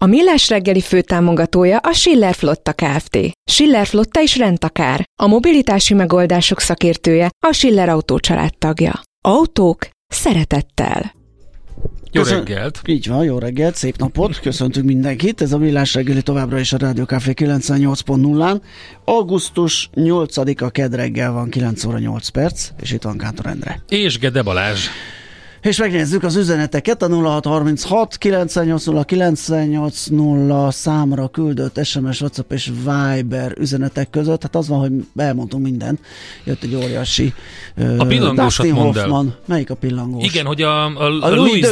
A Millás reggeli főtámogatója a Schiller Flotta Kft. Schiller Flotta is rendtakár. A mobilitási megoldások szakértője a Schiller Autó tagja. Autók szeretettel. Jó Köszön... reggelt! Így van, jó reggelt, szép napot, köszöntünk mindenkit. Ez a Millás reggeli továbbra is a Rádió Café 98.0-án. Augusztus 8-a kedreggel van 9 óra 8 perc, és itt van Kántor Endre. És Gede Balázs. És megnézzük az üzeneteket, a 0636 980 980 számra küldött SMS, WhatsApp és Viber üzenetek között. Hát az van, hogy elmondtunk mindent. Jött egy óriási A pillangósat mondd Hoffman. Melyik a pillangós? Igen, hogy a, a, a, a Louis,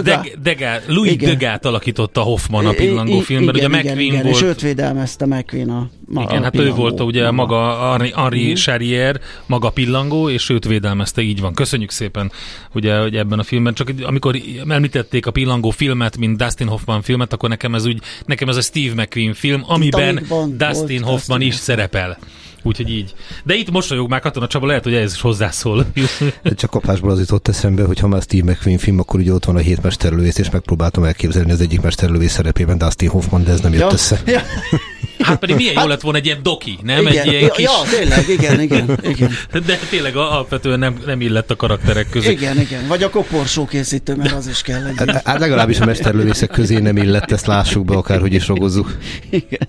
Louis igen. Degát alakította Hoffman a pillangó filmben. Igen, ugye igen, McQueen igen, volt. És őt védelmezte McQueen a, a Igen, a hát pillangó. ő volt ugye maga Henri, Henri uh-huh. Charrier, maga pillangó, és őt védelmezte, így van. Köszönjük szépen, ugye, hogy ebben a filmben csak amikor említették a pillangó filmet, mint Dustin Hoffman filmet, akkor nekem ez úgy, nekem ez a Steve McQueen film, amiben Dustin Hoffman Dustin is szerepel. Úgyhogy így. De itt mosolyog már Katona Csaba, lehet, hogy ez is hozzászól. Csak kapásból az jutott eszembe, hogy ha már Steve McQueen film, akkor ugye ott van a hét mesterlövész, és megpróbáltam elképzelni az egyik mesterlövész szerepében Dustin Hoffman, de ez nem jött ja. össze. Ja. Hát pedig milyen hát, jó lett volna egy ilyen doki, nem? Igen, egy ilyen kis... Ja, tényleg, igen, igen, igen. De tényleg alapvetően nem, nem illett a karakterek közé. Igen, igen. Vagy a koporsó készítő, mert az is kell egy. Hát, hát legalábbis a mesterlövészek közé nem illett, ezt lássuk be, akárhogy is rogozzuk. Igen.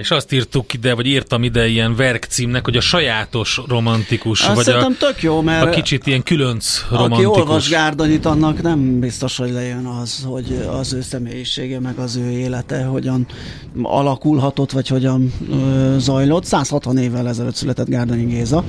És azt írtuk ide, vagy írtam ide ilyen verkcímnek, hogy a sajátos romantikus, azt vagy a, tök jó, mert a kicsit ilyen különc romantikus. Aki olvas Gárdanyit, annak nem biztos, hogy lejön az, hogy az ő személyisége, meg az ő élete hogyan alakulhatott, vagy hogyan ö, zajlott. 160 évvel ezelőtt született Gárdanyi Géza,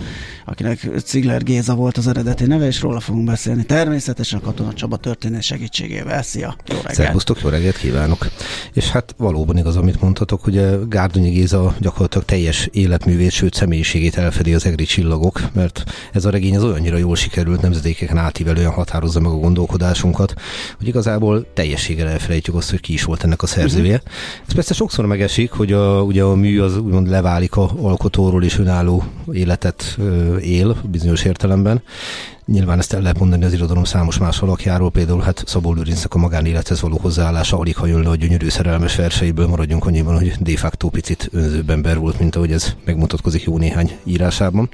akinek Cigler Géza volt az eredeti neve, és róla fogunk beszélni. Természetesen a Katona Csaba történet segítségével. Szia! Jó reggelt! Szervusztok, jó reggelt kívánok! És hát valóban igaz, amit mondhatok, hogy Gárdonyi Bakonyi Géza gyakorlatilag teljes életművét, sőt személyiségét elfedi az egri csillagok, mert ez a regény az olyannyira jól sikerült, nemzedékeken átívelően határozza meg a gondolkodásunkat, hogy igazából teljességgel elfelejtjük azt, hogy ki is volt ennek a szerzője. Uh-huh. Ez persze sokszor megesik, hogy a, ugye a mű az úgymond leválik a alkotóról és önálló életet él bizonyos értelemben, Nyilván ezt el lehet mondani az irodalom számos más alakjáról, például hát Szabó Lőrincnek a magánélethez való hozzáállása alig ha jön le a gyönyörű szerelmes verseiből, maradjunk annyiban, hogy de facto picit önzőbb ember volt, mint ahogy ez megmutatkozik jó néhány írásában.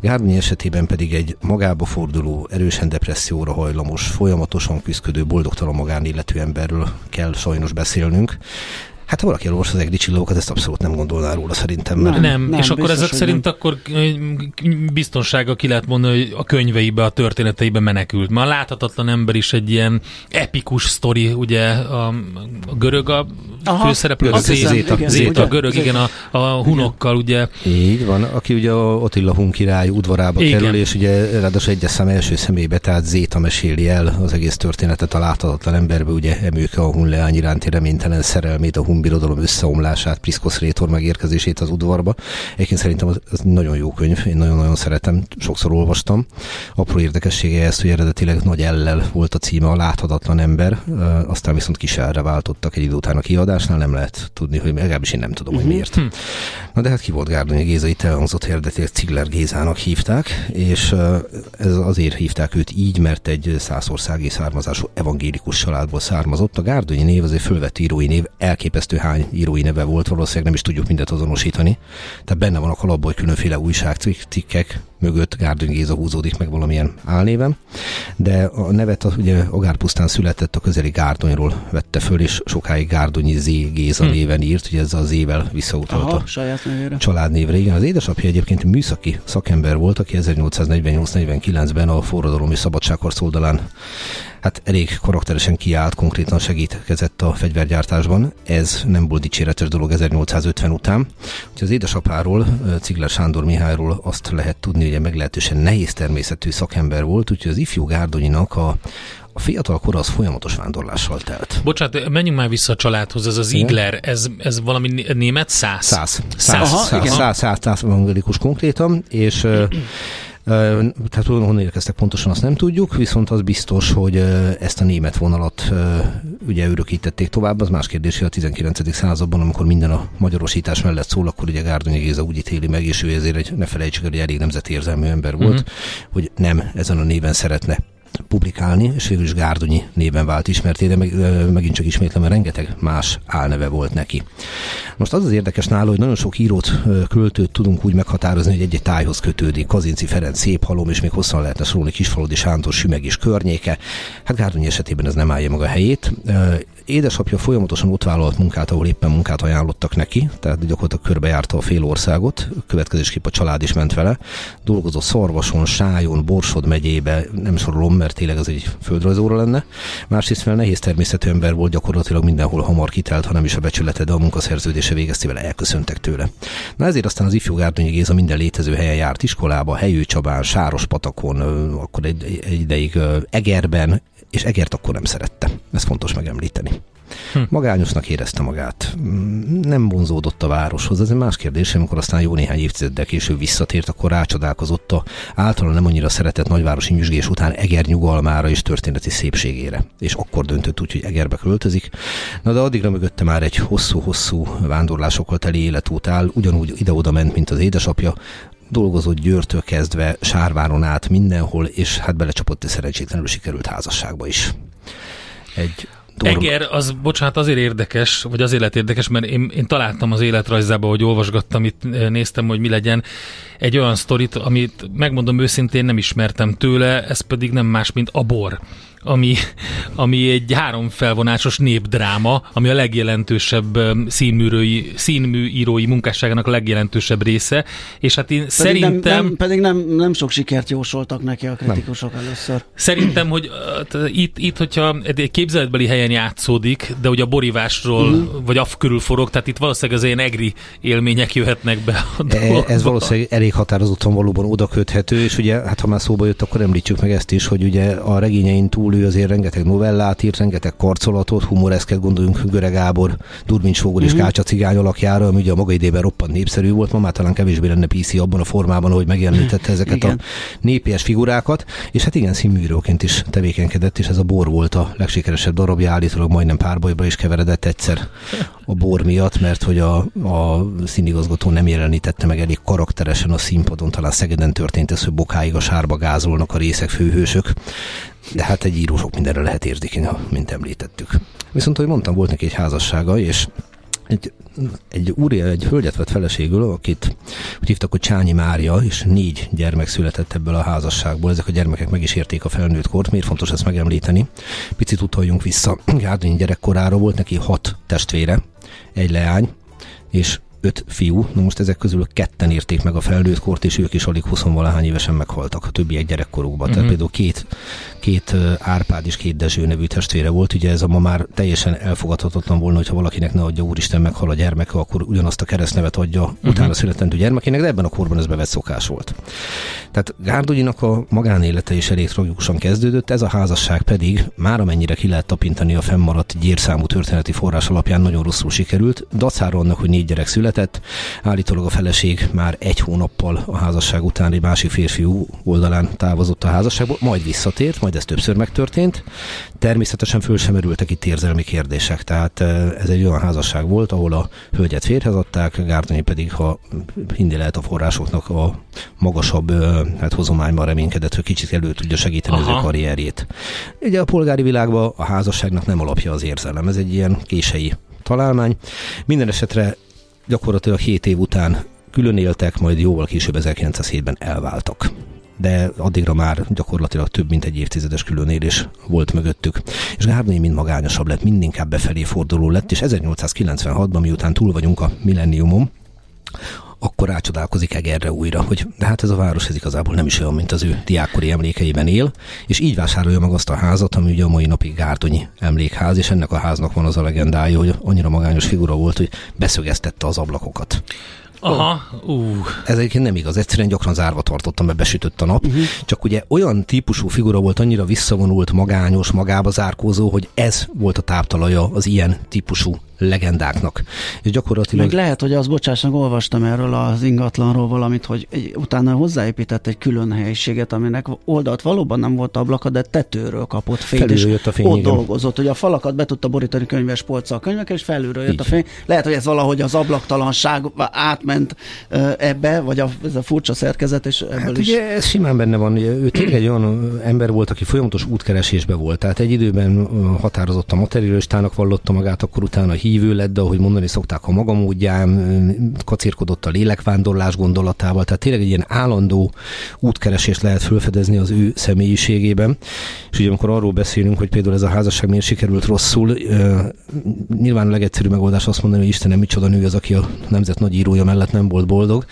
Gárdonyi esetében pedig egy magába forduló, erősen depresszióra hajlamos, folyamatosan küzdködő, boldogtalan magánéletű emberről kell sajnos beszélnünk. Hát ha valaki elolvas az egri csillókat, ezt abszolút nem gondolná róla szerintem. Mert... Nem, nem, és akkor ezek szerint nem. akkor biztonsága ki lehet mondani, hogy a könyveibe, a történeteibe menekült. Ma a láthatatlan ember is egy ilyen epikus sztori, ugye a, a görög a Aha, főszereplő, a Zéta, Zéta, igen, Zéta, a görög, igen, a, a hunokkal, ugye. Így van, aki ugye a Attila hun király udvarába igen. kerül, és ugye ráadásul egyes szem első személybe, tehát Zéta meséli el az egész történetet a láthatatlan emberbe, ugye emőke a hun leány iránti reménytelen szerelmét, a hun birodalom összeomlását, Priszkosz Rétor megérkezését az udvarba. Egyébként szerintem az, az nagyon jó könyv, én nagyon-nagyon szeretem, sokszor olvastam. Apró érdekessége ezt, hogy eredetileg Nagy Ellel volt a címe, a láthatatlan ember, aztán viszont Kisárra váltottak egy idő után a kiadásnál, nem lehet tudni, hogy legalábbis én nem tudom, hogy miért. Hm. Na de hát ki volt Gárdonyi Géza, itt elhangzott eredetileg Cigler Gézának hívták, és ez azért hívták őt így, mert egy százországi származású evangélikus családból származott. A Gárdonyi név az egy fölvett írói név, elképesztő elképesztő hány írói neve volt, valószínűleg nem is tudjuk mindent azonosítani. Tehát benne van a kalapban, hogy különféle újságcikkek mögött Gárdony Géza húzódik meg valamilyen álnéven, de a nevet a, ugye Agár pusztán született, a közeli Gárdonyról vette föl, és sokáig Gárdonyi Z Géza hm. néven írt, hogy ez az ével visszautalt a saját nevére. családnévre. Igen, az édesapja egyébként műszaki szakember volt, aki 1848-49-ben a forradalom és szabadságharc oldalán hát elég karakteresen kiállt, konkrétan segítkezett a fegyvergyártásban. Ez nem volt dicséretes dolog 1850 után. Úgyhogy az édesapáról, Cigler Sándor Mihályról azt lehet tudni, hogy meglehetősen nehéz természetű szakember volt, úgyhogy az ifjú Gárdonyinak a, a fiatal kor az folyamatos vándorlással telt. Bocsánat, menjünk már vissza a családhoz, ez az Igler, ez, ez valami német száz? Száz. Száz. Száz, száz, száz, száz, száz evangélikus konkrétan, és tehát honnan érkeztek pontosan, azt nem tudjuk, viszont az biztos, hogy ezt a német vonalat ugye örökítették tovább. Az más kérdés, hogy a 19. században, amikor minden a magyarosítás mellett szól, akkor ugye Gárdonyi Géza úgy ítéli meg, és ő ezért egy, ne felejtsük, hogy elég nemzeti érzelmű ember volt, uh-huh. hogy nem ezen a néven szeretne publikálni, és végül is Gárdonyi néven vált ismerté, de meg, megint csak ismétlem, mert rengeteg más álneve volt neki. Most az az érdekes nála, hogy nagyon sok írót, költőt tudunk úgy meghatározni, hogy egy-egy tájhoz kötődik. Kazinci Ferenc, Szép Halom, és még hosszan lehetne szólni Kisfaludi Sándor, Sümeg és környéke. Hát Gárdonyi esetében ez nem állja maga a helyét édesapja folyamatosan ott vállalt munkát, ahol éppen munkát ajánlottak neki, tehát gyakorlatilag körbejárta a fél országot, következésképp a család is ment vele. Dolgozott Szarvason, Sájon, Borsod megyébe, nem sorolom, mert tényleg az egy földrajzóra lenne. Másrészt fel nehéz természetű ember volt, gyakorlatilag mindenhol hamar kitelt, hanem is a becsülete, de a munkaszerződése végeztével elköszöntek tőle. Na ezért aztán az ifjú Gárdonyi Géza minden létező helyen járt iskolába, Helyő Csabán, Sáros patakon, akkor egy, egy ideig Egerben, és Egert akkor nem szerette. Ez fontos megemlíteni. Hm. Magányosnak érezte magát. Nem vonzódott a városhoz. Ez egy más kérdés, amikor aztán jó néhány évtizeddel később visszatért, akkor rácsodálkozott a általán nem annyira szeretett nagyvárosi nyüzsgés után Eger nyugalmára és történeti szépségére. És akkor döntött úgy, hogy Egerbe költözik. Na de addigra mögötte már egy hosszú-hosszú vándorlásokkal teli életút áll, ugyanúgy ide-oda ment, mint az édesapja, dolgozott Győrtől kezdve Sárváron át mindenhol, és hát belecsapott egy szerencsétlenül sikerült házasságba is. Egy Durva. Eger, az, bocsánat, azért érdekes, vagy azért lett érdekes, mert én, én találtam az életrajzába, hogy olvasgattam, itt eh, néztem, hogy mi legyen, egy olyan sztorit, amit megmondom őszintén nem ismertem tőle, ez pedig nem más, mint a bor ami, ami egy három felvonásos népdráma, ami a legjelentősebb színműrői, színműírói munkásságának a legjelentősebb része, és hát én pedig szerintem... Nem, nem, pedig nem, nem sok sikert jósoltak neki a kritikusok nem. először. Szerintem, hogy itt, itt, hogyha egy képzeletbeli helyen játszódik, de hogy a borivásról, mm. vagy af körül forog, tehát itt valószínűleg az ilyen egri élmények jöhetnek be a e, Ez valószínűleg elég határozottan valóban oda köthető, és ugye, hát ha már szóba jött, akkor említsük meg ezt is, hogy ugye a regényein túl ő azért rengeteg novellát írt, rengeteg karcolatot, humoreszket gondoljunk Göre Gábor, Durmincs Fogor és uh-huh. Kácsa cigány alakjára, ami ugye a maga idében roppant népszerű volt, ma már talán kevésbé lenne PC abban a formában, hogy megjelenítette ezeket igen. a népies figurákat, és hát igen, színműróként is tevékenykedett, és ez a bor volt a legsikeresebb darabja, állítólag majdnem párbajba is keveredett egyszer a bor miatt, mert hogy a, a színigazgató nem jelenítette meg elég karakteresen a színpadon, talán Szegeden történt ez, hogy bokáig a sárba gázolnak a részek főhősök, de hát egy író sok mindenre lehet érzékeny, mint említettük. Viszont, hogy mondtam, volt neki egy házassága, és egy, egy úr, egy hölgyet vett feleségül, akit úgy hívtak, hogy Csányi Mária, és négy gyermek született ebből a házasságból. Ezek a gyermekek meg is érték a felnőtt kort. Miért fontos ezt megemlíteni? Picit utaljunk vissza. Gárdonyi gyerekkorára volt neki hat testvére, egy leány, és öt fiú, na most ezek közül ketten érték meg a felnőtt kort, és ők is alig 20 valahány évesen meghaltak, a többiek gyerekkorukban. Uh-huh. Tehát mhm. például két, két Árpád és két Dezső nevű testvére volt, ugye ez a ma már teljesen elfogadhatatlan volna, hogyha valakinek ne adja Úristen meghal a gyermeke, akkor ugyanazt a keresztnevet adja uh-huh. utána születendő gyermekének, de ebben a korban ez bevett szokás volt. Tehát Gárdonyinak a magánélete is elég tragikusan kezdődött, ez a házasság pedig már amennyire ki lehet tapintani a fennmaradt gyérszámú történeti forrás alapján nagyon rosszul sikerült, dacára annak, hogy négy gyerek született, született. Állítólag a feleség már egy hónappal a házasság után egy másik férfiú oldalán távozott a házasságból, majd visszatért, majd ez többször megtörtént. Természetesen föl sem merültek itt érzelmi kérdések, tehát ez egy olyan házasság volt, ahol a hölgyet férhez adták, Gárdonyi pedig, ha hinni lehet a forrásoknak a magasabb hát hozományban reménykedett, hogy kicsit elő tudja segíteni Aha. az ő karrierjét. Ugye a polgári világban a házasságnak nem alapja az érzelem, ez egy ilyen kései találmány. Minden esetre gyakorlatilag 7 év után külön éltek, majd jóval később 1907-ben elváltak de addigra már gyakorlatilag több mint egy évtizedes különélés volt mögöttük. És Gárdonyi mind magányosabb lett, mind inkább befelé forduló lett, és 1896-ban, miután túl vagyunk a millenniumon, akkor rácsodálkozik Egerre újra, hogy de hát ez a város ez igazából nem is olyan, mint az ő diákkori emlékeiben él, és így vásárolja meg azt a házat, ami ugye a mai napig Gárdonyi emlékház, és ennek a háznak van az a legendája, hogy annyira magányos figura volt, hogy beszögeztette az ablakokat. Aha, uh. Ez egyébként nem igaz, egyszerűen gyakran zárva tartottam, mert besütött a nap. Uh-huh. Csak ugye olyan típusú figura volt, annyira visszavonult, magányos, magába zárkózó, hogy ez volt a táptalaja az ilyen típusú legendáknak. És gyakorlatilag... Meg lehet, hogy azt bocsásnak, olvastam erről az ingatlanról valamit, hogy egy, utána hozzáépített egy külön helyiséget, aminek oldalt valóban nem volt ablaka, de tetőről kapott fényt, és jött a fény, ott igen. dolgozott, hogy a falakat be tudta borítani könyves polca a könyvek, és felülről jött Így. a fény. Lehet, hogy ez valahogy az ablaktalanság átment ebbe, vagy a, ez a furcsa szerkezet, és ebből hát is... ugye ez simán benne van. Ő tényleg egy olyan ember volt, aki folyamatos útkeresésbe volt. Tehát egy időben határozott a materialistának vallotta magát, akkor utána hívő lett, de ahogy mondani szokták, a maga módján kacérkodott a lélekvándorlás gondolatával, tehát tényleg egy ilyen állandó útkeresést lehet felfedezni az ő személyiségében. És ugye amikor arról beszélünk, hogy például ez a házasság miért sikerült rosszul, nyilván a legegyszerűbb megoldás azt mondani, hogy Istenem, micsoda nő az, aki a nemzet nagy írója mellett nem volt boldog.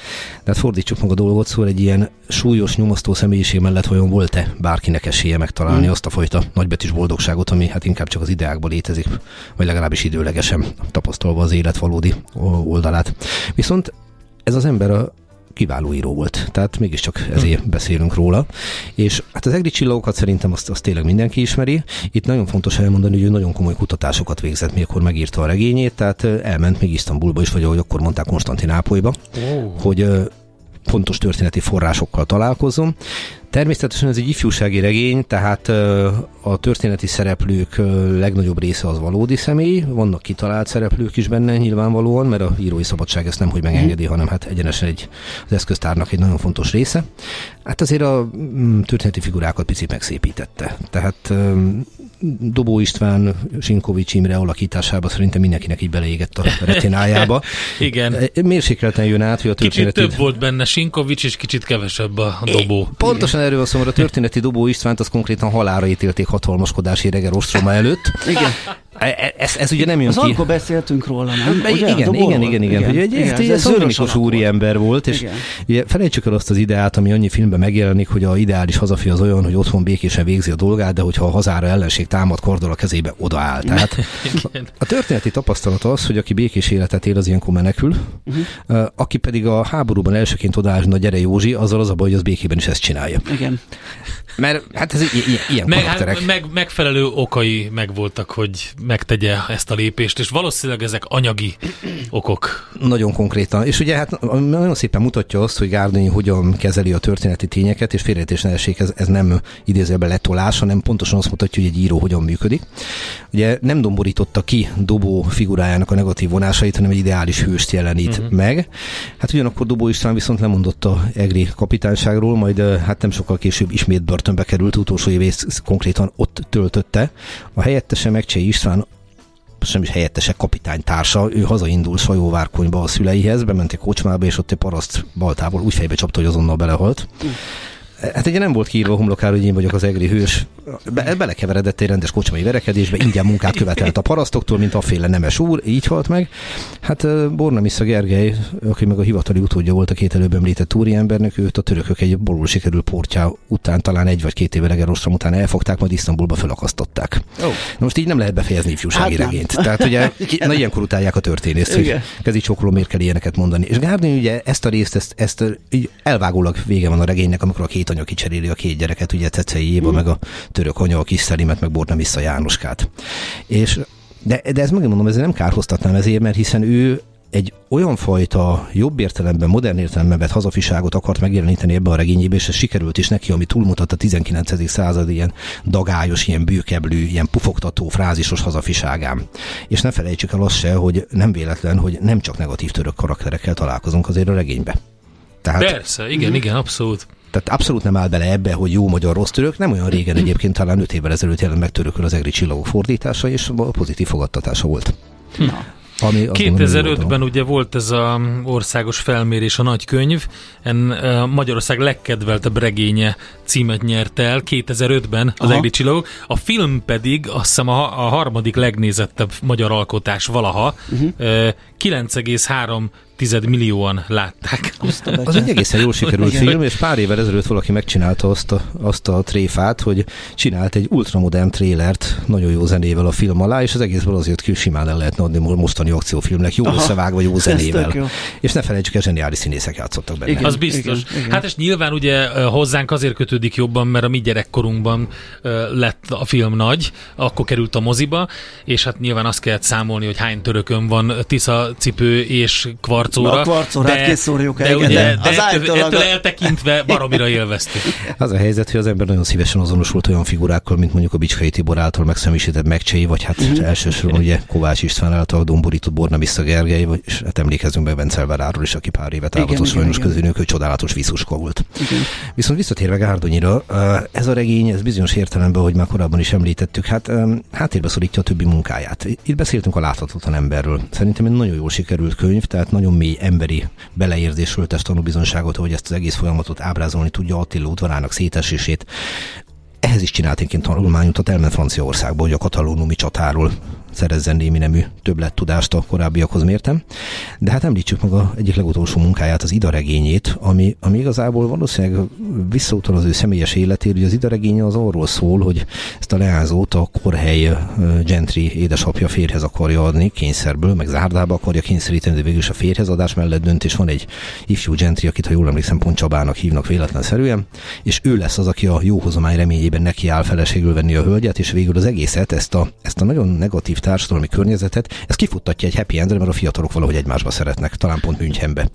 De hát fordítsuk meg a dolgot, szóval egy ilyen súlyos, nyomasztó személyiség mellett vajon volt-e bárkinek esélye megtalálni mm. azt a fajta nagybetűs boldogságot, ami hát inkább csak az ideákban létezik, vagy legalábbis időlegesen tapasztalva az élet valódi oldalát. Viszont ez az ember a kiváló író volt, tehát mégiscsak ezért hmm. beszélünk róla. És hát az egri csillagokat szerintem azt, azt tényleg mindenki ismeri. Itt nagyon fontos elmondani, hogy ő nagyon komoly kutatásokat végzett, mikor megírta a regényét, tehát elment még Isztambulba is, vagy ahogy akkor mondták Konstantinápolyba, oh. hogy fontos történeti forrásokkal találkozom. Természetesen ez egy ifjúsági regény, tehát a történeti szereplők legnagyobb része az valódi személy, vannak kitalált szereplők is benne nyilvánvalóan, mert a írói szabadság ezt nem hogy megengedi, mhm. hanem hát egyenesen egy, az eszköztárnak egy nagyon fontos része. Hát azért a mm, történeti figurákat picit megszépítette. Tehát Dobó István, Sinkovics Imre alakításába szerintem mindenkinek így beleégett a retinájába. Igen. Mérsékelten jön át, hogy a történeti... Kicsit több volt benne Sinkovics, és kicsit kevesebb a dobó. Pontosan erről van szó, mert a történeti Dobó Istvánt az konkrétan halára ítélték hatalmaskodási reggel ostroma előtt. Igen. E, e, ez, ez ugye nem jön az ki. Akkor beszéltünk róla, nem? Ugye, igen, igen, igen, igen, igen, Hogy egy, igen, egy, egy szoronikus úri ember volt, és ugye felejtsük el azt az ideát, ami annyi filmben megjelenik, hogy a ideális hazafi az olyan, hogy otthon békésen végzi a dolgát, de hogyha a hazára ellenség támad, kardol a kezébe, odaáll. Tehát a történeti tapasztalat az, hogy aki békés életet él, az ilyenkor menekül, uh-huh. aki pedig a háborúban elsőként odaáll, a gyere Józsi, azzal az a baj, hogy az békében is ezt csinálja. Igen. Mert hát ez ilyen, ilyen meg, hát, meg, megfelelő okai megvoltak, hogy megtegye ezt a lépést, és valószínűleg ezek anyagi okok. Nagyon konkrétan. És ugye hát nagyon szépen mutatja azt, hogy Gárdonyi hogyan kezeli a történeti tényeket, és félrejtés ne essék, ez, ez nem idézőben letolás, hanem pontosan azt mutatja, hogy egy író hogyan működik. Ugye nem domborította ki Dobó figurájának a negatív vonásait, hanem egy ideális hőst jelenít uh-huh. meg. Hát ugyanakkor Dobó István viszont lemondott a Egri kapitányságról, majd hát nem sokkal később ismét börtönbe került, utolsó évét konkrétan ott töltötte. A helyettese Megcsei István sem is helyettese kapitánytársa, ő hazaindul Sajóvárkonyba a szüleihez, bement egy kocsmába, és ott egy paraszt baltából úgy fejbe csapta, hogy azonnal belehalt. Uh. Hát ugye nem volt kiírva a homlokára, hogy én vagyok az egri hős. Be, belekeveredett egy rendes kocsmai verekedésbe, ingyen munkát követelt a parasztoktól, mint a féle nemes úr, így halt meg. Hát Borna Missza Gergely, aki meg a hivatali utódja volt a két előbb említett úriembernek, őt a törökök egy borul sikerül portja után, talán egy vagy két éve legerostram után elfogták, majd Isztambulba felakasztották. Oh. Na most így nem lehet befejezni ifjúsági hát regényt. Tehát ugye, na ilyenkor utálják a történészt, hogy kezi csokoló miért kell ilyeneket mondani. És Gárdony ugye ezt a részt, ezt, ezt így elvágólag vége van a regénynek, amikor a két két anya kicseréli a két gyereket, ugye Cecei Éva, mm. meg a török anya, a kis Szelimet, meg Borna vissza Jánoskát. És de, de ez megmondom, ezért nem kárhoztatnám ezért, mert hiszen ő egy olyan fajta jobb értelemben, modern értelemben vett hazafiságot akart megjeleníteni ebbe a regényébe, és ez sikerült is neki, ami túlmutat a 19. század ilyen dagályos, ilyen bőkeblű, ilyen pufogtató, frázisos hazafiságán. És ne felejtsük el azt se, hogy nem véletlen, hogy nem csak negatív török karakterekkel találkozunk azért a regénybe. Tehát, Persze, igen, igen, abszolút. Tehát abszolút nem áll bele ebbe, hogy jó magyar, rossz török. Nem olyan régen egyébként, talán 5 évvel ezelőtt jelent meg törökül az egri csillagok fordítása, és pozitív fogadtatása volt. Na. Ami 2005-ben ugye volt ez az országos felmérés, a nagy könyv, en Magyarország legkedveltebb regénye címet nyert el 2005-ben az Egri Csillagok. A film pedig azt hiszem a, a harmadik legnézettebb magyar alkotás valaha. Uh-huh. 9,3 millióan látták. Az egy egészen jól sikerült Igen. film, és pár évvel ezelőtt valaki megcsinálta azt a, azt a tréfát, hogy csinált egy ultramodern trélert nagyon jó zenével a film alá, és az egészből az jött ki, hogy simán el lehetne adni mostani akciófilmnek, jó Aha, összevágva, jó zenével. Jó. És ne felejtsük el, zseniális színészek játszottak benne. Igen, az biztos. Igen, igen. Hát és nyilván ugye hozzánk azért kötődik jobban, mert a mi gyerekkorunkban lett a film nagy, akkor került a moziba, és hát nyilván azt kellett számolni, hogy hány törökön van Tisza cipő és kvarcóra. A kvarcórát de, készszórjuk de, ugye, de, de ettől, ettől eltekintve baromira élveztük. Az a helyzet, hogy az ember nagyon szívesen azonosult olyan figurákkal, mint mondjuk a Bicskai Tibor által megszemmisített Megcsei, vagy hát uh-huh. elsősorban ugye Kovács István által domborított Borna Vissza Gergely, vagy, és hát emlékezünk meg Bence Elveráról is, aki pár évet állott sajnos közülünk, hogy csodálatos viszuska volt. Igen. Viszont visszatérve Gárdonyira, ez a regény, ez bizonyos értelemben, hogy már korábban is említettük, hát háttérbe szorítja a többi munkáját. Itt beszéltünk a láthatatlan emberről. Szerintem egy nagyon jól sikerült könyv, tehát nagyon mély emberi beleérzésről tesz tanúbizonságot, hogy ezt az egész folyamatot ábrázolni tudja Attila udvarának szétesését. Ehhez is csináltunk én tanulmányutat, elment Franciaországba, hogy a katalónumi csatáról szerezzen némi nemű többlettudást a korábbiakhoz mértem. De hát említsük meg a egyik legutolsó munkáját, az Ida regényét, ami, ami igazából valószínűleg visszautal az ő személyes életére, hogy az Ida regénye az arról szól, hogy ezt a leányzót a korhely Gentry édesapja férhez akarja adni, kényszerből, meg zárdába akarja kényszeríteni, de végül is a férhez adás mellett dönt, és van egy ifjú Gentry, akit ha jól emlékszem, pont Csabának hívnak véletlenszerűen, és ő lesz az, aki a jó hozomány reményében neki áll feleségül venni a hölgyet, és végül az egészet, ezt a, ezt a nagyon negatív társadalmi környezetet, ez kifuttatja egy happy endre, mert a fiatalok valahogy egymásba szeretnek, talán pont Münchenbe.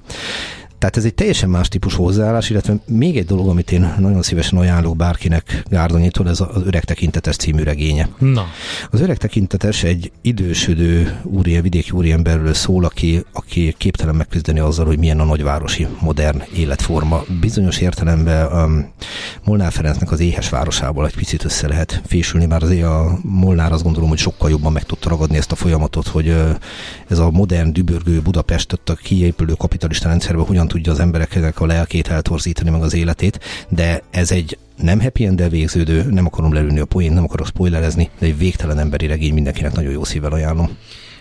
Tehát ez egy teljesen más típusú hozzáállás, illetve még egy dolog, amit én nagyon szívesen ajánlok bárkinek Gárdonyitól, ez az Öreg Tekintetes című regénye. Na. Az Öreg Tekintetes egy idősödő úri, vidéki úriemberről szól, aki, aki képtelen megküzdeni azzal, hogy milyen a nagyvárosi modern életforma. Bizonyos értelemben um, Molnár Ferencnek az éhes városából egy picit össze lehet fésülni, már azért a Molnár azt gondolom, hogy sokkal jobban meg tudta ragadni ezt a folyamatot, hogy uh, ez a modern, dübörgő Budapestet a kiépülő kapitalista rendszerben hogyan tudja az embereknek a lelkét eltorzítani, meg az életét, de ez egy nem happy end végződő, nem akarom lelőni a poént, nem akarok spoilerezni, de egy végtelen emberi regény mindenkinek nagyon jó szívvel ajánlom.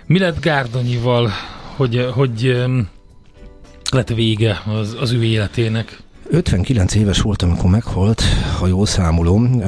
Mi lett Gárdonyival, hogy, hogy lett vége az, az ő életének? 59 éves voltam, amikor meghalt, ha jól számolom,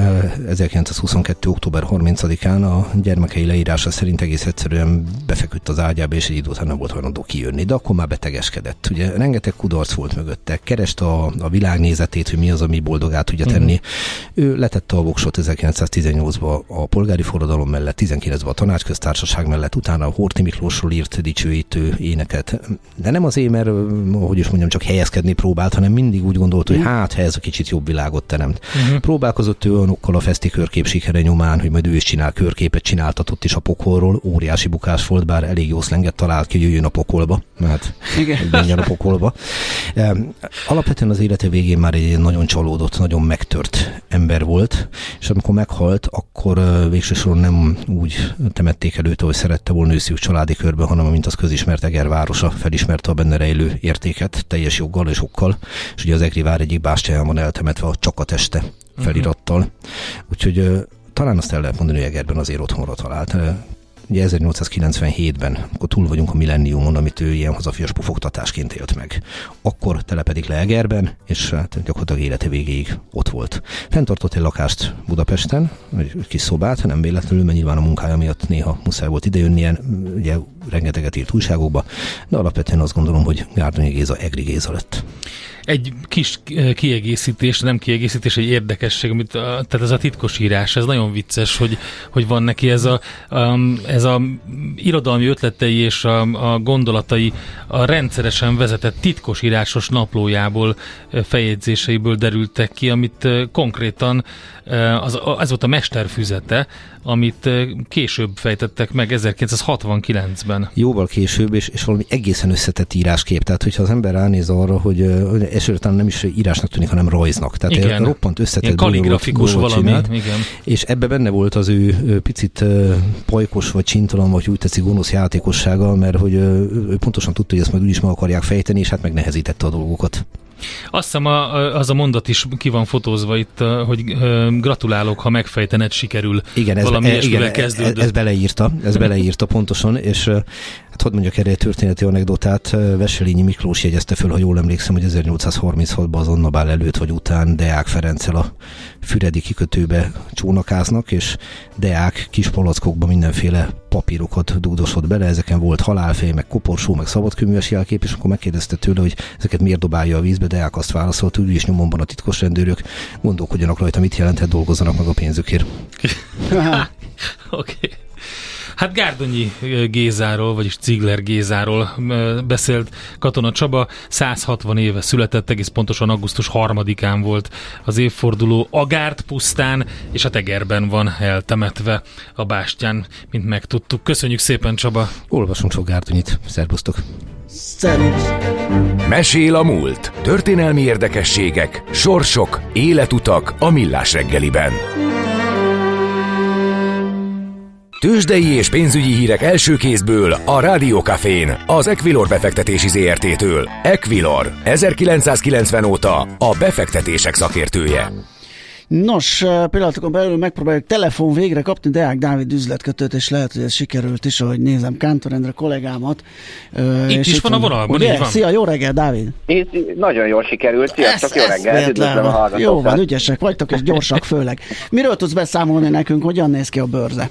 1922. október 30-án a gyermekei leírása szerint egész egyszerűen befeküdt az ágyába, és egy idő után nem volt hajlandó kijönni, de akkor már betegeskedett. Ugye rengeteg kudarc volt mögötte, kereste a, a világnézetét, hogy mi az, ami boldogát tudja tenni. Mm. Ő letette a voksot 1918-ban a polgári forradalom mellett, 19-ben a tanácsköztársaság mellett, utána a Horti Miklósról írt dicsőítő éneket. De nem azért, mert, hogy is mondjam, csak helyezkedni próbált, hanem mindig úgy gondolt, hogy hát, ha ez a kicsit jobb világot teremt. Uh-huh. Próbálkozott ő olyanokkal a festi körkép sikere nyomán, hogy majd ő is csinál körképet, csináltatott is a pokolról, óriási bukás volt, bár elég jó szlenget talált ki, hogy jöjjön a pokolba. Hát, Igen. a pokolba. Alapvetően az élete végén már egy nagyon csalódott, nagyon megtört ember volt, és amikor meghalt, akkor végső soron nem úgy temették előtt, hogy szerette volna őszük családi körben, hanem mint az közismert Eger városa felismerte a benne rejlő értéket, teljes joggal és okkal, és ugye az Egri vár egyik bástyáján van eltemetve a csak a teste felirattal. Uh-huh. Úgyhogy uh, talán azt el lehet mondani, hogy Egerben azért otthonra talált. Ugye 1897-ben, akkor túl vagyunk a millenniumon, amit ő ilyen hazafias pufogtatásként élt meg. Akkor telepedik le Egerben, és hát gyakorlatilag élete végéig ott volt. Fentartott egy lakást Budapesten, egy kis szobát, nem véletlenül, mert nyilván a munkája miatt néha muszáj volt idejönnie, ugye rengeteget írt újságokba, de alapvetően azt gondolom, hogy Gárdonyi Géza Egri Géza lett. Egy kis kiegészítés, nem kiegészítés, egy érdekesség, amit, tehát ez a titkos írás, ez nagyon vicces, hogy, hogy van neki ez a, ez a irodalmi ötletei és a, a gondolatai a rendszeresen vezetett titkos írásos naplójából, feljegyzéseiből derültek ki, amit konkrétan az, ez volt a mesterfüzete, amit később fejtettek meg 1969-ben. Jóval később, és, és valami egészen összetett íráskép. Tehát, hogyha az ember ránéz arra, hogy, hogy esetleg nem is írásnak tűnik, hanem rajznak. Tehát igen. roppant összetett Ilyen kaligrafikus valami. Csinált, igen. És ebbe benne volt az ő picit pajkos, vagy csintalan, vagy úgy tetszik gonosz játékossága, mert hogy ő pontosan tudta, hogy ezt majd úgyis meg akarják fejteni, és hát megnehezítette a dolgokat. Azt hiszem a, az a mondat is ki van fotózva itt, hogy gratulálok, ha megfejtened, sikerül. Igen, ez, valami e, igen, ez, ez beleírta, ez beleírta pontosan, és hát hogy mondjak erre egy történeti anekdotát, Veselényi Miklós jegyezte föl, ha jól emlékszem, hogy 1836-ban az Annabál előtt vagy után Deák Ferenccel a Füredi kikötőbe csónakáznak, és Deák kis palackokba mindenféle papírokat dúdosott bele, ezeken volt halálfej, meg koporsó, meg szabadkőműves jelkép, és akkor megkérdezte tőle, hogy ezeket miért dobálja a vízbe, Deák azt válaszolt, hogy is nyomomban a titkos rendőrök gondolkodjanak rajta, mit jelenthet, dolgozzanak meg a pénzükért. Oké. okay. Hát Gárdonyi Gézáról, vagyis Cigler Gézáról beszélt Katona Csaba. 160 éve született, egész pontosan augusztus 3-án volt az évforduló Agárt pusztán, és a tegerben van eltemetve a bástyán, mint megtudtuk. Köszönjük szépen Csaba! Olvasunk sok Gárdonyit. Szerbusztok! Mesél a múlt. Történelmi érdekességek, sorsok, életutak a millás reggeliben. Tőzsdei és pénzügyi hírek első kézből a Rádiókafén, az Equilor befektetési ZRT-től. Equilor, 1990 óta a befektetések szakértője. Nos, pillanatokon belül megpróbáljuk telefon végre kapni Deák Dávid üzletkötőt, és lehet, hogy ez sikerült is, ahogy nézem Kántor Endre kollégámat. Itt és is van a vonalban, ugye? Van. Szia, jó reggel, Dávid! Itt nagyon jól sikerült, sziasztok, jó reggel, üdvözlöm a Jó van, ügyesek vagytok, és gyorsak főleg. Miről tudsz beszámolni nekünk, hogyan néz ki a bőrze?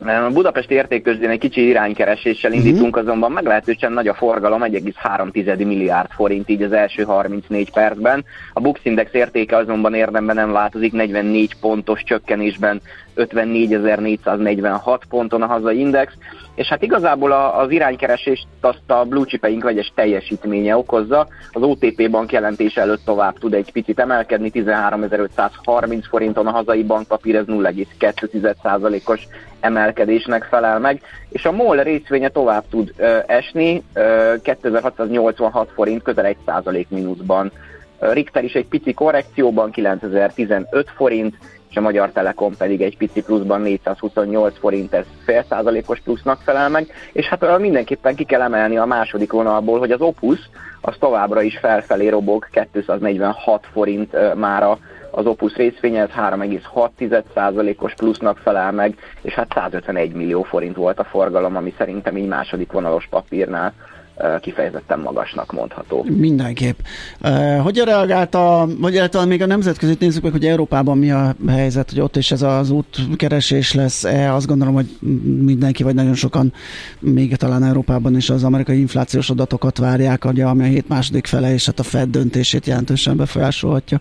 A Budapesti értékközdén egy kicsi iránykereséssel mhm. indítunk, azonban meglehetősen nagy a forgalom, 1,3 milliárd forint így az első 34 percben. A Bux Index értéke azonban érdemben nem változik, 44 pontos csökkenésben 54.446 ponton a hazai index, és hát igazából az iránykeresést azt a blue chipeink vegyes teljesítménye okozza. Az OTP bank jelentése előtt tovább tud egy picit emelkedni, 13.530 forinton a hazai bankpapír, ez 0,2%-os emelkedésnek felel meg, és a MOL részvénye tovább tud ö, esni, ö, 2686 forint, közel 1% mínuszban. Richter is egy pici korrekcióban, 9015 forint, és a Magyar Telekom pedig egy pici pluszban 428 forint, ez fél százalékos plusznak felel meg, és hát mindenképpen ki kell emelni a második vonalból, hogy az Opus az továbbra is felfelé robog, 246 forint már a az Opus részvénye, ez 3,6%-os plusznak felel meg, és hát 151 millió forint volt a forgalom, ami szerintem így második vonalos papírnál kifejezetten magasnak mondható. Mindenképp. Hogyan reagált a, vagy illetve még a nemzetközi nézzük meg, hogy Európában mi a helyzet, hogy ott is ez az útkeresés lesz -e? Azt gondolom, hogy mindenki, vagy nagyon sokan még talán Európában is az amerikai inflációs adatokat várják, ugye, ami a hét második fele, és hát a Fed döntését jelentősen befolyásolhatja.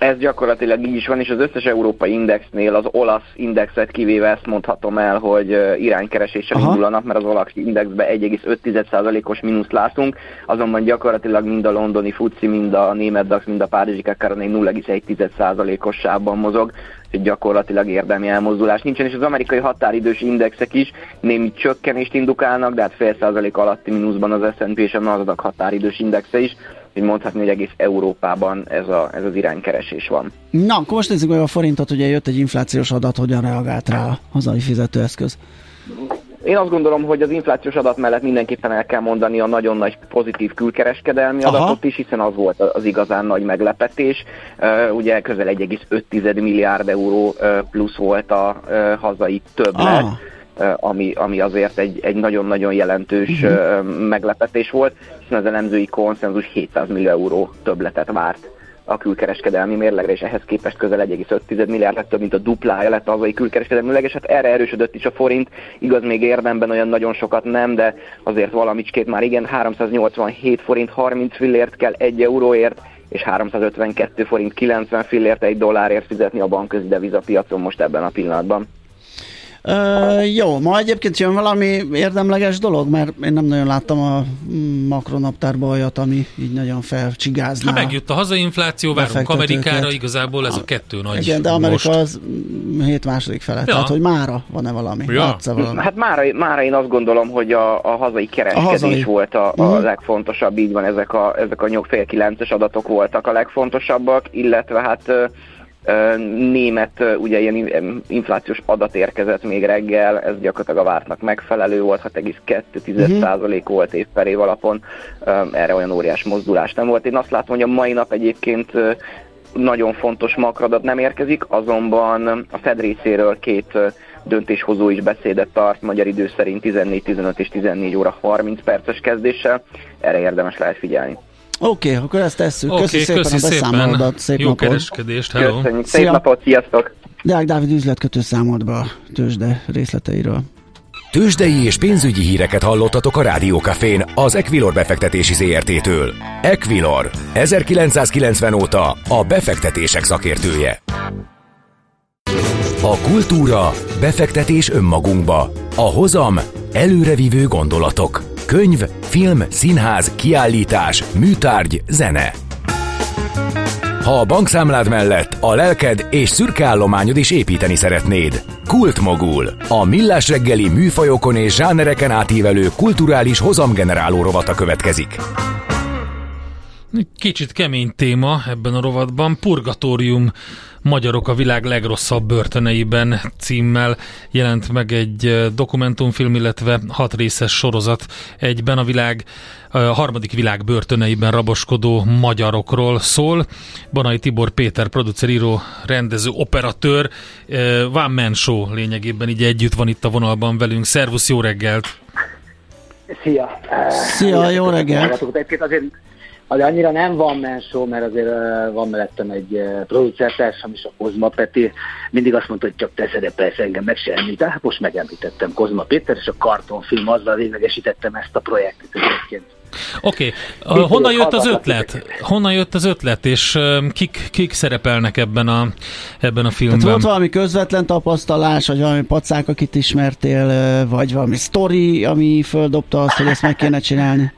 Ez gyakorlatilag így is van, és az összes európai indexnél az olasz indexet kivéve ezt mondhatom el, hogy iránykereséssel Aha. indul a nap, mert az olasz indexbe 1,5%-os mínuszt látunk, azonban gyakorlatilag mind a londoni FUCI, mind a német DAX, mind a párizsi Kakaranei 0,1%-os sávban mozog, hogy gyakorlatilag érdemi elmozdulás nincsen, és az amerikai határidős indexek is némi csökkenést indukálnak, de hát fél százalék alatti mínuszban az S&P és a Nasdaq határidős indexe is, hogy mondhatni, hogy egész Európában ez, a, ez az iránykeresés van. Na, akkor most nézzük meg a forintot, ugye jött egy inflációs adat, hogyan reagált rá a hazai fizetőeszköz? Én azt gondolom, hogy az inflációs adat mellett mindenképpen el kell mondani a nagyon nagy pozitív külkereskedelmi Aha. adatot is, hiszen az volt az igazán nagy meglepetés. Ugye közel 1,5 milliárd euró plusz volt a hazai többlet. Ah ami, ami azért egy, egy nagyon-nagyon jelentős uh-huh. meglepetés volt, hiszen az elemzői konszenzus 700 millió euró többletet várt a külkereskedelmi mérlegre, és ehhez képest közel 1,5 milliárd lett több, mint a duplája lett a hazai külkereskedelmi mérleg, és hát erre erősödött is a forint, igaz még érdemben olyan nagyon sokat nem, de azért valamicskét már igen, 387 forint 30 fillért kell 1 euróért, és 352 forint 90 fillért egy dollárért fizetni a bankközi devizapiacon most ebben a pillanatban. Uh, jó, ma egyébként jön valami érdemleges dolog, mert én nem nagyon láttam a makronaptárba olyat, ami így nagyon felcsigázná. Ha megjött a hazai infláció, várunk Amerikára, igazából ez a kettő nagy Igen, de Amerika most. az hét második fele, ja. tehát hogy mára van-e valami? Ja. valami? Hát mára, mára én azt gondolom, hogy a, a hazai kereskedés a hazai. volt a, a uh-huh. legfontosabb, így van, ezek a, ezek a fél kilences adatok voltak a legfontosabbak, illetve hát német, ugye ilyen inflációs adat érkezett még reggel, ez gyakorlatilag a vártnak megfelelő volt, 6,2% uh-huh. volt év per év alapon, erre olyan óriás mozdulás nem volt. Én azt látom, hogy a mai nap egyébként nagyon fontos makradat nem érkezik, azonban a Fed részéről két döntéshozó is beszédet tart, magyar idő szerint 14, 15 és 14 óra 30 perces kezdéssel, erre érdemes lehet figyelni. Oké, okay, akkor ezt tesszük. Okay, köszi szépen köszi a beszámolódat. Szép Jó napot. kereskedést, hello. Köszönjük, szép Szia. napot, sziasztok. Deák Dávid üzletkötő számolt be a tőzsde részleteiről. Tőzsdei és pénzügyi híreket hallottatok a Rádiókafén az Equilor befektetési ZRT-től. Equilor, 1990 óta a befektetések szakértője. A kultúra, befektetés önmagunkba. A hozam, előrevívő gondolatok. Könyv, film, színház, kiállítás, műtárgy, zene. Ha a bankszámlád mellett a lelked és szürke állományod is építeni szeretnéd. Kultmogul. A millás reggeli műfajokon és zsánereken átívelő kulturális hozamgeneráló rovata következik. Kicsit kemény téma ebben a rovatban. Purgatórium Magyarok a világ legrosszabb börtöneiben címmel jelent meg egy dokumentumfilm, illetve hat részes sorozat egyben a világ a harmadik világ börtöneiben raboskodó magyarokról szól. Banai Tibor Péter, producer, író, rendező, operatőr, Van Man Show lényegében így együtt van itt a vonalban velünk. Szervusz, jó reggelt! Szia! Szia, jó reggelt! Egyébként azért de annyira nem van mensó, mert azért uh, van mellettem egy uh, producertársam is, a Kozma Peti. Mindig azt mondta, hogy csak teszed persze engem meg se említ. Hát most megemlítettem Kozma Péter, és a kartonfilm azzal véglegesítettem ezt a projektet egyébként. Oké, okay. honnan jött az ötlet? Honnan jött az ötlet, és kik, kik szerepelnek ebben a, ebben a filmben? Tehát volt valami közvetlen tapasztalás, vagy valami pacák, akit ismertél, vagy valami sztori, ami földobta azt, hogy ezt meg kéne csinálni?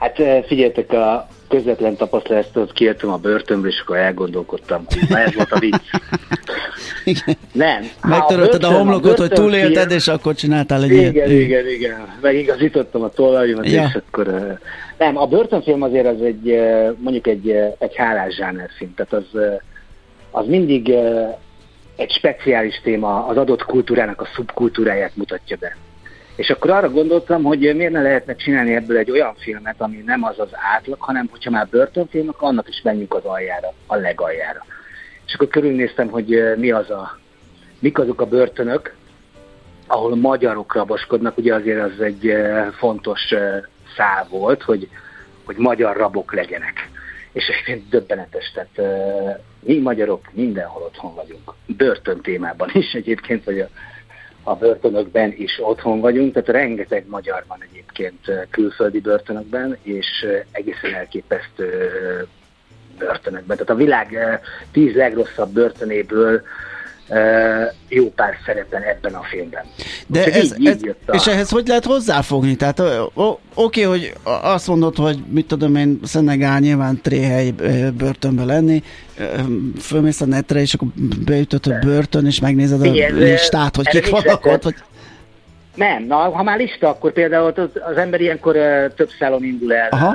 Hát eh, figyeljetek, a közvetlen tapasztalatot kiértem a börtönből, és akkor elgondolkodtam. Na ez volt a vicc. Igen. Nem. Megtörölted a, a homlokot, a hogy túlélted, film... és akkor csináltál egy igen, ilyet. Igen, igen. Megigazítottam a tollaimat, ja. és akkor... Uh... Nem, a börtönfilm azért az egy, uh, mondjuk egy, egy hálás zsánerfilm. Tehát az, az mindig egy speciális téma, az adott kultúrának a szubkultúráját mutatja be. És akkor arra gondoltam, hogy miért ne lehetne csinálni ebből egy olyan filmet, ami nem az az átlag, hanem hogyha már börtönfilm, akkor annak is menjünk az aljára, a legaljára. És akkor körülnéztem, hogy mi az a, mik azok a börtönök, ahol magyarok raboskodnak, ugye azért az egy fontos szál volt, hogy, hogy magyar rabok legyenek. És egyébként döbbenetes, tehát mi magyarok mindenhol otthon vagyunk. Börtön témában is egyébként, vagy a a börtönökben is otthon vagyunk, tehát rengeteg magyar van egyébként külföldi börtönökben, és egészen elképesztő börtönökben. Tehát a világ tíz legrosszabb börtönéből jó pár szerepen ebben a filmben. De ez, így, ez, így a... És ehhez hogy lehet hozzáfogni? Tehát oké, hogy azt mondod, hogy mit tudom én, Szenegál nyilván tréhely börtönbe lenni, fölmész a netre, és akkor beütött a börtön, és megnézed a listát, hogy kik vannak ott, vagy... Nem, na, ha már lista, akkor például az, az ember ilyenkor uh, több szálon indul el Aha. Uh,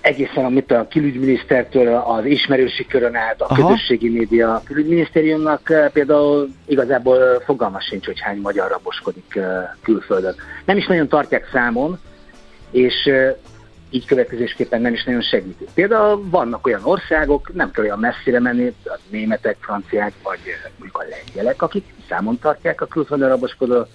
egészen amit a külügyminisztertől az ismerősi körön át, a Aha. közösségi média a külügyminisztériumnak eh, például igazából fogalma sincs, hogy hány magyar raboskodik eh, külföldön. Nem is nagyon tartják számon, és eh, így következésképpen nem is nagyon segítik. Például vannak olyan országok, nem kell olyan messzire menni, az németek, franciák, vagy mondjuk a lengyelek, akik számon tartják a külföldön raboskodó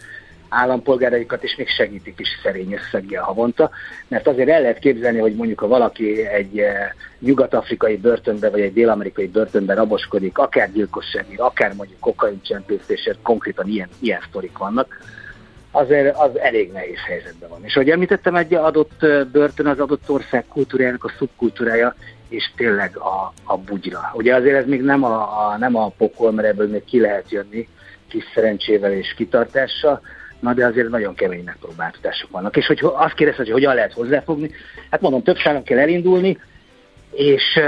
állampolgáraikat, és még segítik is szerény összeggel havonta, mert azért el lehet képzelni, hogy mondjuk ha valaki egy eh, nyugat-afrikai börtönbe, vagy egy dél-amerikai börtönbe raboskodik, akár gyilkosságért, akár mondjuk kokaincsempészésért, konkrétan ilyen, ilyen sztorik vannak, azért az elég nehéz helyzetben van. És ahogy említettem, egy adott eh, börtön az adott ország kultúrájának a szubkultúrája, és tényleg a, a bugyra. Ugye azért ez még nem a, a, nem a pokol, mert ebből még ki lehet jönni kis szerencsével és kitartással, na de azért nagyon kemény megpróbáltatások vannak. És hogy azt kérdezte, hogy hogyan lehet hozzáfogni, hát mondom, több sáron kell elindulni, és,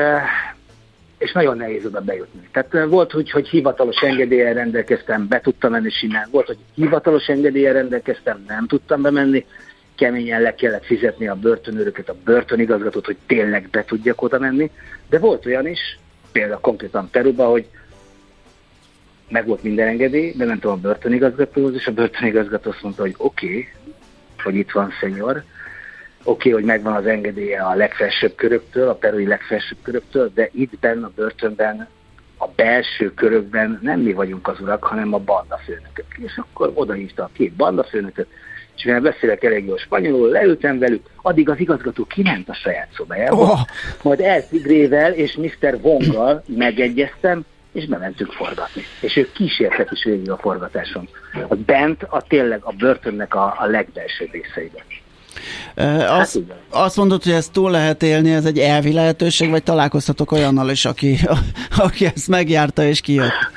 és nagyon nehéz oda bejutni. Tehát volt úgy, hogy hivatalos engedélyen rendelkeztem, be tudtam menni simán, volt, hogy hivatalos engedélyen rendelkeztem, nem tudtam bemenni, keményen le kellett fizetni a börtönőröket, a börtönigazgatót, hogy tényleg be tudjak oda menni, de volt olyan is, példa konkrétan Peruba, hogy meg volt minden engedély, de tudom a börtönigazgatóhoz, és a börtönigazgató azt mondta, hogy oké, okay, hogy itt van szenyor, oké, okay, hogy megvan az engedélye a legfelsőbb köröktől, a perui legfelsőbb köröktől, de itt benne a börtönben, a belső körökben nem mi vagyunk az urak, hanem a bandafőnökök. És akkor odahívta a két bandafőnököt, és mivel beszélek elég jól spanyolul, leültem velük, addig az igazgató kiment a saját szobájába, oh. majd Eltigrével és Mr. Vonggal megegyeztem, és bementünk forgatni. És ők kísértek is végig a forgatáson. A bent a tényleg a börtönnek a, a legbelső részeiben. E, azt, azt mondod, hogy ezt túl lehet élni, ez egy elvi lehetőség, vagy találkoztatok olyannal is, aki, aki ezt megjárta és kijött?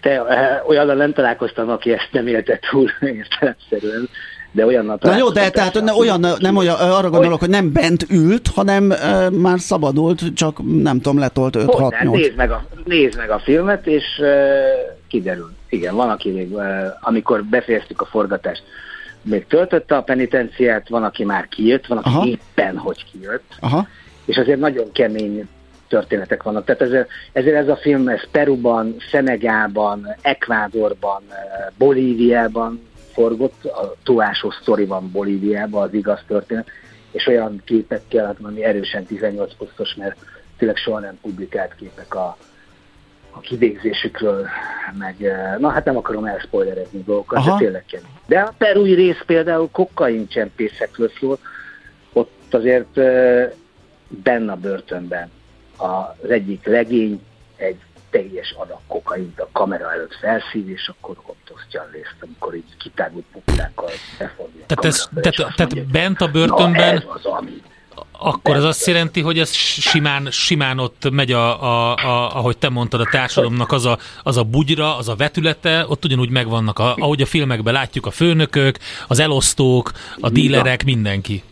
Te olyannal nem találkoztam, aki ezt nem élte túl értelemszerűen de olyan Na jó, de tehát ne, olyan, nem olyan, arra gondolok, hogy nem bent ült, hanem uh, már szabadult, csak nem tudom, letolt 5 6 8 nézd meg, a, nézd meg a filmet, és uh, kiderül. Igen, van, aki még, uh, amikor befejeztük a forgatást, még töltötte a penitenciát, van, aki már kijött, van, aki Aha. éppen, hogy kijött. Aha. És azért nagyon kemény történetek vannak. Tehát ezért, ezért ez a film ez Peruban, Szenegában, Ekvádorban, Bolíviában forgott, a Tuásó sztori van Bolíviában, az igaz történet, és olyan képekkel, hát ami erősen 18 posztos, mert tényleg soha nem publikált képek a, a kivégzésükről, meg, eh, na hát nem akarom elspoilerezni dolgokat, Aha. de tényleg kemény. De a perui rész például kokain csempészekről szól, ott azért eh, benne a börtönben az egyik legény egy teljes adag kokaint a kamera előtt felszív, és akkor ott osztja a részt, amikor így kitágult pupillákkal befordul Tehát, ez, tehát, tehát mondja, bent a börtönben ez az, ami akkor ez azt jelenti, hogy ez simán, simán ott megy, a, a, a, ahogy te mondtad, a társadalomnak az a, az a bugyra, az a vetülete, ott ugyanúgy megvannak, a, ahogy a filmekben látjuk, a főnökök, az elosztók, a dílerek, mindenki.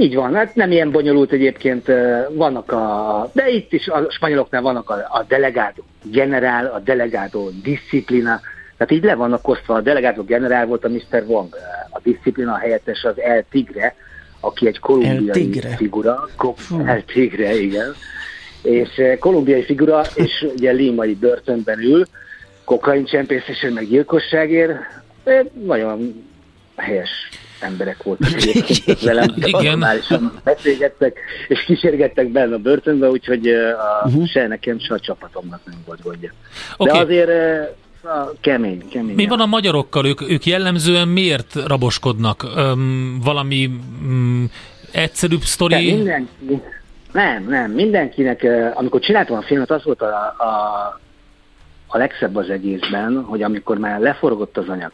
Így van, hát nem ilyen bonyolult egyébként, vannak a, de itt is a spanyoloknál vannak a, a delegádó generál, a delegádó disziplina, tehát így le vannak osztva, a delegádó generál volt a Mr. Wong, a disziplina helyettes az El Tigre, aki egy kolumbiai figura, El Tigre, igen, és kolumbiai figura, és ugye límai börtönben ül, kokain csempészésen, meg gyilkosságért, nagyon helyes emberek voltak egyébként velem, Igen. beszélgettek, és kísérgettek benne a börtönbe, úgyhogy a, uh-huh. se nekem, se a csapatomnak nem volt gondja. Okay. De azért a kemény, kemény. Mi van a magyarokkal? Ők, ők jellemzően miért raboskodnak? Öm, valami um, egyszerűbb sztori? De mindenki, nem, nem, mindenkinek, amikor csináltam a filmet, az volt a, a, a legszebb az egészben, hogy amikor már leforgott az anyag,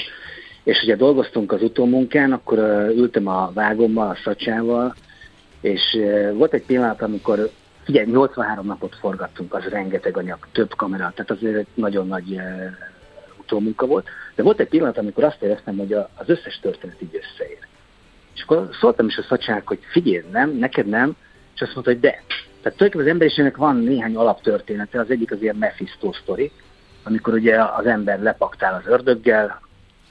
és ugye dolgoztunk az utómunkán, akkor ültem a vágommal, a szacsával, és volt egy pillanat, amikor ugye 83 napot forgattunk, az rengeteg anyag, több kamera, tehát azért egy nagyon nagy utómunka volt, de volt egy pillanat, amikor azt éreztem, hogy az összes történet így összeér. És akkor szóltam is a szacsának, hogy figyelj, nem, neked nem, és azt mondta, hogy de. Tehát tulajdonképpen az emberiségnek van néhány alaptörténete, az egyik az ilyen Mephisto sztori, amikor ugye az ember lepaktál az ördöggel,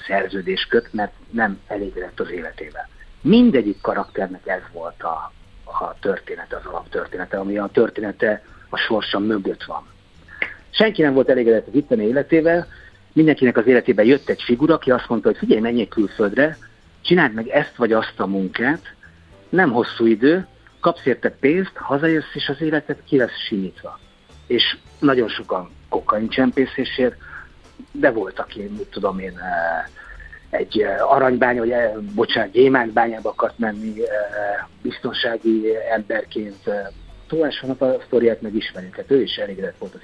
szerződés köt, mert nem elégedett az életével. Mindegyik karakternek ez volt a, a története, az alaptörténete, ami a története a sorsa mögött van. Senki nem volt elégedett az itteni életével, mindenkinek az életében jött egy figura, aki azt mondta, hogy figyelj, menjél külföldre, csináld meg ezt vagy azt a munkát, nem hosszú idő, kapsz érte pénzt, hazajössz, és az életed ki lesz simítva. És nagyon sokan kokain csempészésért, de volt, aki, mit tudom én, eh, egy eh, aranybánya, vagy eh, bocsánat, gyémántbányába akart menni biztonsági emberként. Tóás van a sztoriát megismerjük, hát ő is elégedett volt az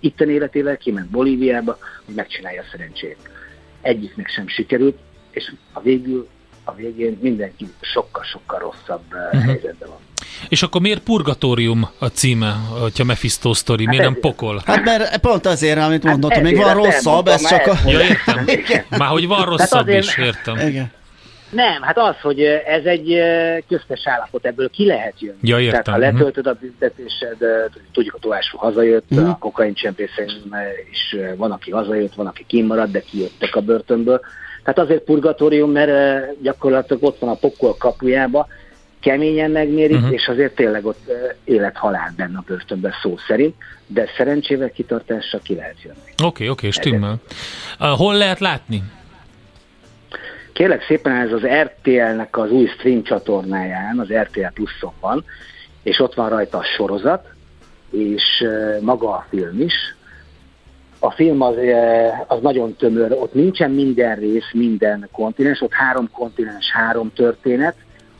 itten életével, kiment Bolíviába, hogy megcsinálja a szerencsét. Egyiknek sem sikerült, és a végül, a végén mindenki sokkal-sokkal rosszabb uh-huh. helyzetben van. És akkor miért Purgatórium a címe, hogyha Mephisto sztori, miért hát nem pokol? Hát mert pont azért, amit mondott, hát még van rosszabb, ez csak a... Ja, értem. Már hogy van rosszabb azért, is, értem. Igen. Nem, hát az, hogy ez egy köztes állapot, ebből ki lehet jönni. Ja, értem. Tehát ha letöltöd a büntetésed, tudjuk, a Tovású hazajött, uh-huh. a kokain csempészen is van, aki hazajött, van, aki kimaradt, de kijöttek a börtönből. Tehát azért purgatórium, mert gyakorlatilag ott van a pokol kapujába, keményen megmérik, uh-huh. és azért tényleg ott élet-halál benne a börtönben szó szerint, de szerencsével kitartással ki lehet jönni. Oké, okay, oké, okay, stimmel. Uh, hol lehet látni? Kérlek szépen ez az RTL-nek az új stream csatornáján, az RTL Pluszon van, és ott van rajta a sorozat, és maga a film is. A film az, az nagyon tömör, ott nincsen minden rész, minden kontinens, ott három kontinens, három történet,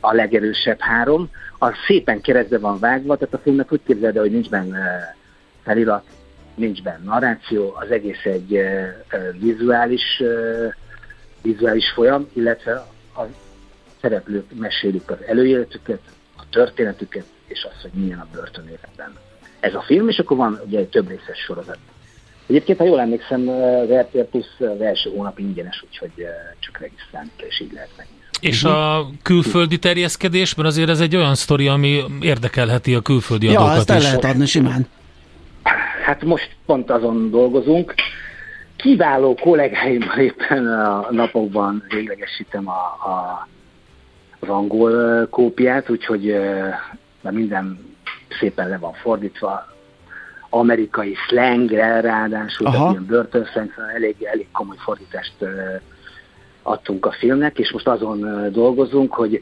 a legerősebb három, az szépen keresztbe van vágva, tehát a filmnek úgy képzeld, hogy nincs benne felirat, nincs benne narráció, az egész egy vizuális, vizuális folyam, illetve a szereplők mesélik az előéletüket, a történetüket, és azt, hogy milyen a börtönéletben. Ez a film, és akkor van ugye egy több részes sorozat. Egyébként, ha jól emlékszem, az RTL Plus az első hónap ingyenes, úgyhogy csak regisztrálni kell, és így lehet megnézni. És a külföldi terjeszkedésben azért ez egy olyan sztori, ami érdekelheti a külföldi ja, adókat Ja, ezt el lehet adni simán. Hát most pont azon dolgozunk. Kiváló kollégáimmal éppen a napokban véglegesítem a, a, az angol kópiát, úgyhogy már minden szépen le van fordítva. Amerikai slangre ráadásul, tehát ilyen börtönszeng, szóval elég, elég komoly fordítást adtunk a filmnek, és most azon dolgozunk, hogy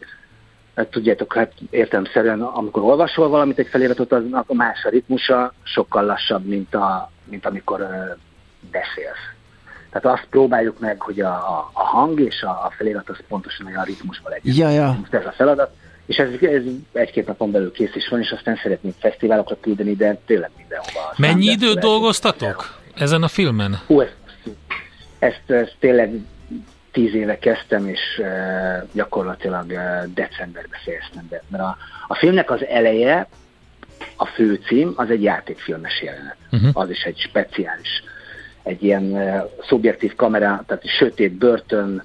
hát tudjátok, hát értelmszerűen, amikor olvasol valamit, egy feliratot, aznak a más a ritmusa, sokkal lassabb, mint, a, mint amikor uh, beszélsz. Tehát azt próbáljuk meg, hogy a, a, a hang és a, a felirat az pontosan olyan ritmusban legyen. Ja, ja. Most ez a feladat. És ez, ez egy-két napon belül kész is van, és aztán szeretnénk fesztiválokra küldeni, de tényleg mindenhova. Mennyi időt dolgoztatok ezen a filmen? Hú, ezt, ezt, ezt tényleg tíz éve kezdtem, és uh, gyakorlatilag uh, decemberben fejeztem be. Mert a, a filmnek az eleje, a főcím, az egy játékfilmes jelenet. Uh-huh. Az is egy speciális, egy ilyen uh, szubjektív kamera, tehát sötét börtön,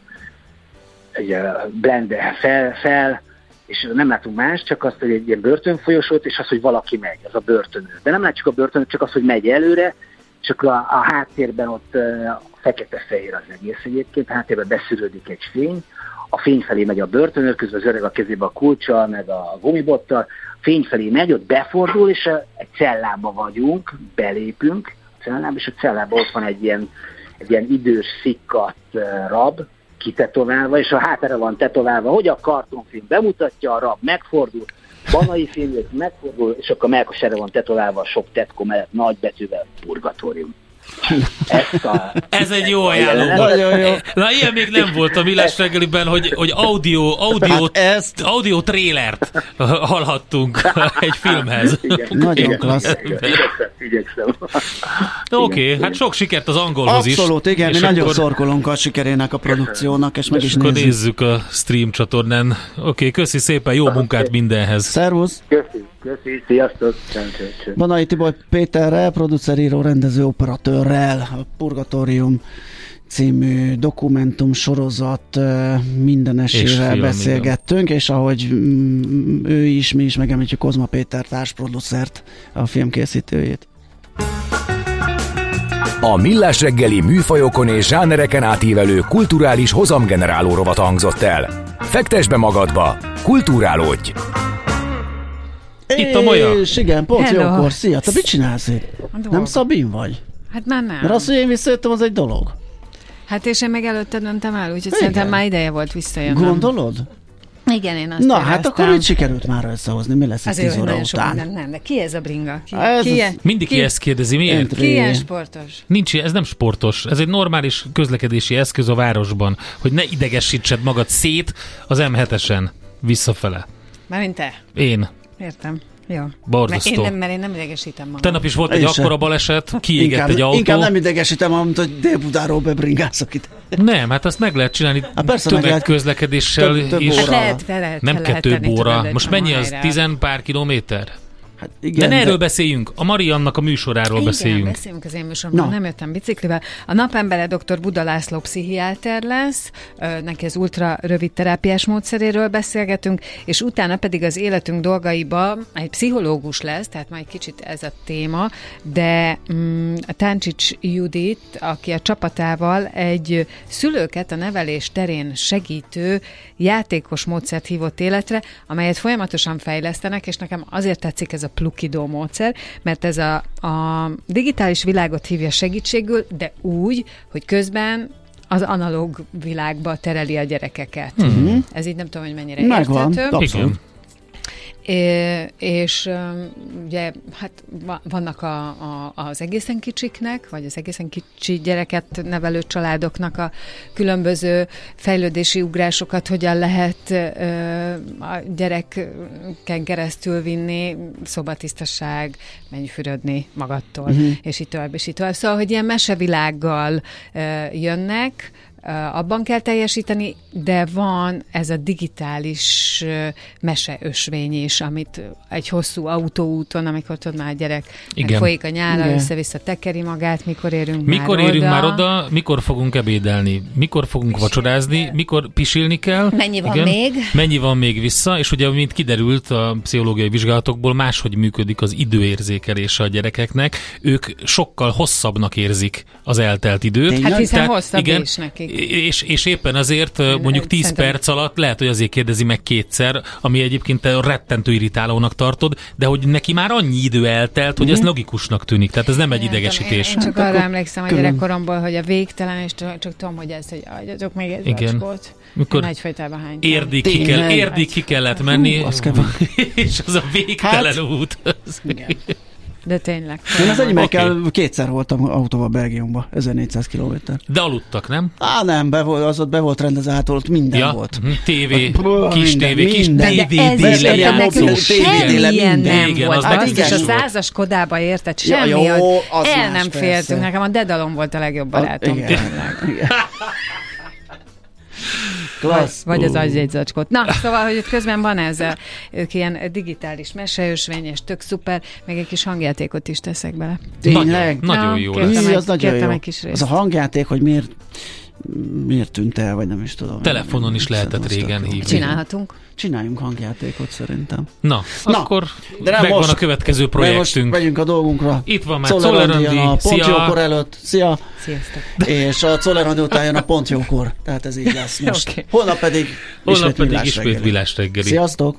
egy blende fel, fel, és nem látunk más, csak azt, hogy egy ilyen börtönfolyosót, és az, hogy valaki megy, az a börtönő. De nem látjuk a börtönöt, csak az, hogy megy előre, akkor a, a háttérben ott fekete-fehér az egész egyébként, háttérben beszűrődik egy fény, a fény felé megy a börtönőr, közben az öreg a kezébe a kulcsa, meg a gumibottal, fény felé megy, ott befordul, és egy cellába vagyunk, belépünk a cellába, és a cellában ott van egy ilyen, egy ilyen idős, szikkat rab, kitetoválva, és a hátára van tetoválva, hogy a kartonfilm bemutatja, a rab megfordul, banai film megfordul, és akkor a melkos van tetoválva a sok tetkó mellett nagy betűvel purgatórium. A, Ez egy jó ajánló. jó. Na, ilyen még nem volt a Millás reggeliben, hogy, hogy audio, audio, hát ezt... audio trélert hallhattunk egy filmhez. Igen, Nagyon klassz. Oké, okay, hát sok sikert az angolhoz Abszolút, is. Abszolút, igen, mi nagyon szorkolunk a sikerének a produkciónak, és meg is akkor nézzük. nézzük a stream csatornán. Oké, okay, köszi szépen, jó munkát mindenhez. Szervusz! Köszi, köszi, sziasztok! Banai Tibor Péterrel, produceríró, rendező, operatőrrel, a Purgatórium című dokumentum sorozat minden esélyvel beszélgettünk, igen. és ahogy mm, ő is, mi is megemlítjük Kozma Péter társproducert, a filmkészítőjét. A Millás reggeli műfajokon és zsánereken átívelő kulturális hozamgeneráló rovat hangzott el. Fektes be magadba, kulturálódj! Itt a Maja. És igen, pont Hello. jókor. Szia, te mit csinálsz itt? Nem Szabin vagy? Hát már nem. Mert az, hogy én visszajöttem, az egy dolog. Hát és én meg előtte döntem el, úgyhogy Igen. szerintem már ideje volt visszajönnöm. Gondolod? Igen, én azt Na, éreztem. hát akkor mit sikerült már összehozni? Mi lesz ez 10 óra után? Nem, nem, de ki ez a bringa? Ki, ez ki, az... Mindig ki, ki ezt kérdezi, miért? Ki ilyen sportos? Nincs, ez nem sportos. Ez egy normális közlekedési eszköz a városban, hogy ne idegesítsed magad szét az M7-esen visszafele. Mármint te? Én. Értem. Jó. Borzasztó. Mert én, nem, mert én nem idegesítem magam. Tegnap is volt egy akkora baleset, kiégett inkább, egy autó. Inkább nem idegesítem, mint hogy Dél-Budáról bebringászok itt. Nem, hát azt meg lehet csinálni hát persze tömegközlekedéssel több, több is. Hát lehet, lehet, nem lehet kettő óra. Most mennyi az? Tizen pár kilométer? Hát igen, de ne erről de... beszéljünk, a Mariannak a műsoráról igen, beszéljünk. beszéljünk az én műsoromról, no. nem jöttem biciklivel. A napembere dr. Buda László pszichiáter lesz, neki az ultra rövid terápiás módszeréről beszélgetünk, és utána pedig az életünk dolgaiba egy pszichológus lesz, tehát majd kicsit ez a téma, de mm, a Táncsics Judit, aki a csapatával egy szülőket a nevelés terén segítő játékos módszert hívott életre, amelyet folyamatosan fejlesztenek, és nekem azért tetszik ez a plukidó módszer, mert ez a, a digitális világot hívja segítségül, de úgy, hogy közben az analóg világba tereli a gyerekeket. Mm-hmm. Ez így nem tudom, hogy mennyire Megvan, érthető. Abszolút. É, és ugye hát vannak a, a, az egészen kicsiknek, vagy az egészen kicsi gyereket nevelő családoknak a különböző fejlődési ugrásokat hogyan lehet a gyereken keresztül vinni, szobatisztaság, menj fürödni magadtól, uh-huh. és így tovább, és így tovább. Szóval, hogy ilyen mesevilággal jönnek, abban kell teljesíteni, de van ez a digitális meseösvény is, amit egy hosszú autóúton, amikor tudod már a gyerek Igen. folyik a nyála, össze-vissza tekeri magát, mikor érünk mikor már érünk oda. már oda, mikor fogunk ebédelni, mikor fogunk vacsorázni, mikor pisilni kell. Mennyi van Igen, még? Mennyi van még vissza, és ugye, mint kiderült a pszichológiai vizsgálatokból, máshogy működik az időérzékelése a gyerekeknek. Ők sokkal hosszabbnak érzik az eltelt időt. Hát hiszen Tehát, hosszabb igen, is nekik és, és éppen azért Én mondjuk 10 szerintem... perc alatt lehet, hogy azért kérdezi meg kétszer, ami egyébként te rettentő irritálónak tartod, de hogy neki már annyi idő eltelt, hogy mm-hmm. ez mhm. logikusnak tűnik. Tehát ez nem egy idegesítés. Én, én csak hát arra emlékszem a gyerekkoromból, hogy a végtelen, és csak, csak tudom, hogy ez, hogy adjatok még egy Igen. Vacskót. Mikor egyfajtában hány. Érdig ki, kell, érdig ki kellett menni, Hú, az és az a végtelen hát, út. Igen. De tényleg. Én az enyémekkel okay. kétszer voltam autóval Belgiumba, 1400 km. De aludtak, nem? Á, nem, be volt, az ott be volt rendezve, hát ott minden ja. volt. TV, kis minden, TV, kis DVD, semmilyen nem volt. Hát és a százas kodába érted, semmi, jó, el nem féltünk. Nekem a Dedalom volt a legjobb barátom. Igen. Klassz. Vagy, vagy az agyjegyzacskot. Na, szóval, hogy ott közben van ez, a, ők ilyen digitális meseösvény, és tök szuper, meg egy kis hangjátékot is teszek bele. Tényleg? Nagyon, nagyon jó lesz. Egy, az nagyon jó. Egy kis Az a hangjáték, hogy miért miért tűnt el, vagy nem is tudom. Telefonon is lehetett régen hívni. Csinálhatunk. Csináljunk hangjátékot szerintem. Na, Na akkor de nem megvan most, a következő projektünk. Most megyünk a dolgunkra. Itt van már Czoller a Pont jókor előtt. Szia! Sziasztok! És a Czoller után jön a Pont jókor. Tehát ez így lesz most. okay. Holnap pedig Holnap ismét pedig ismét villás reggeli. Sziasztok!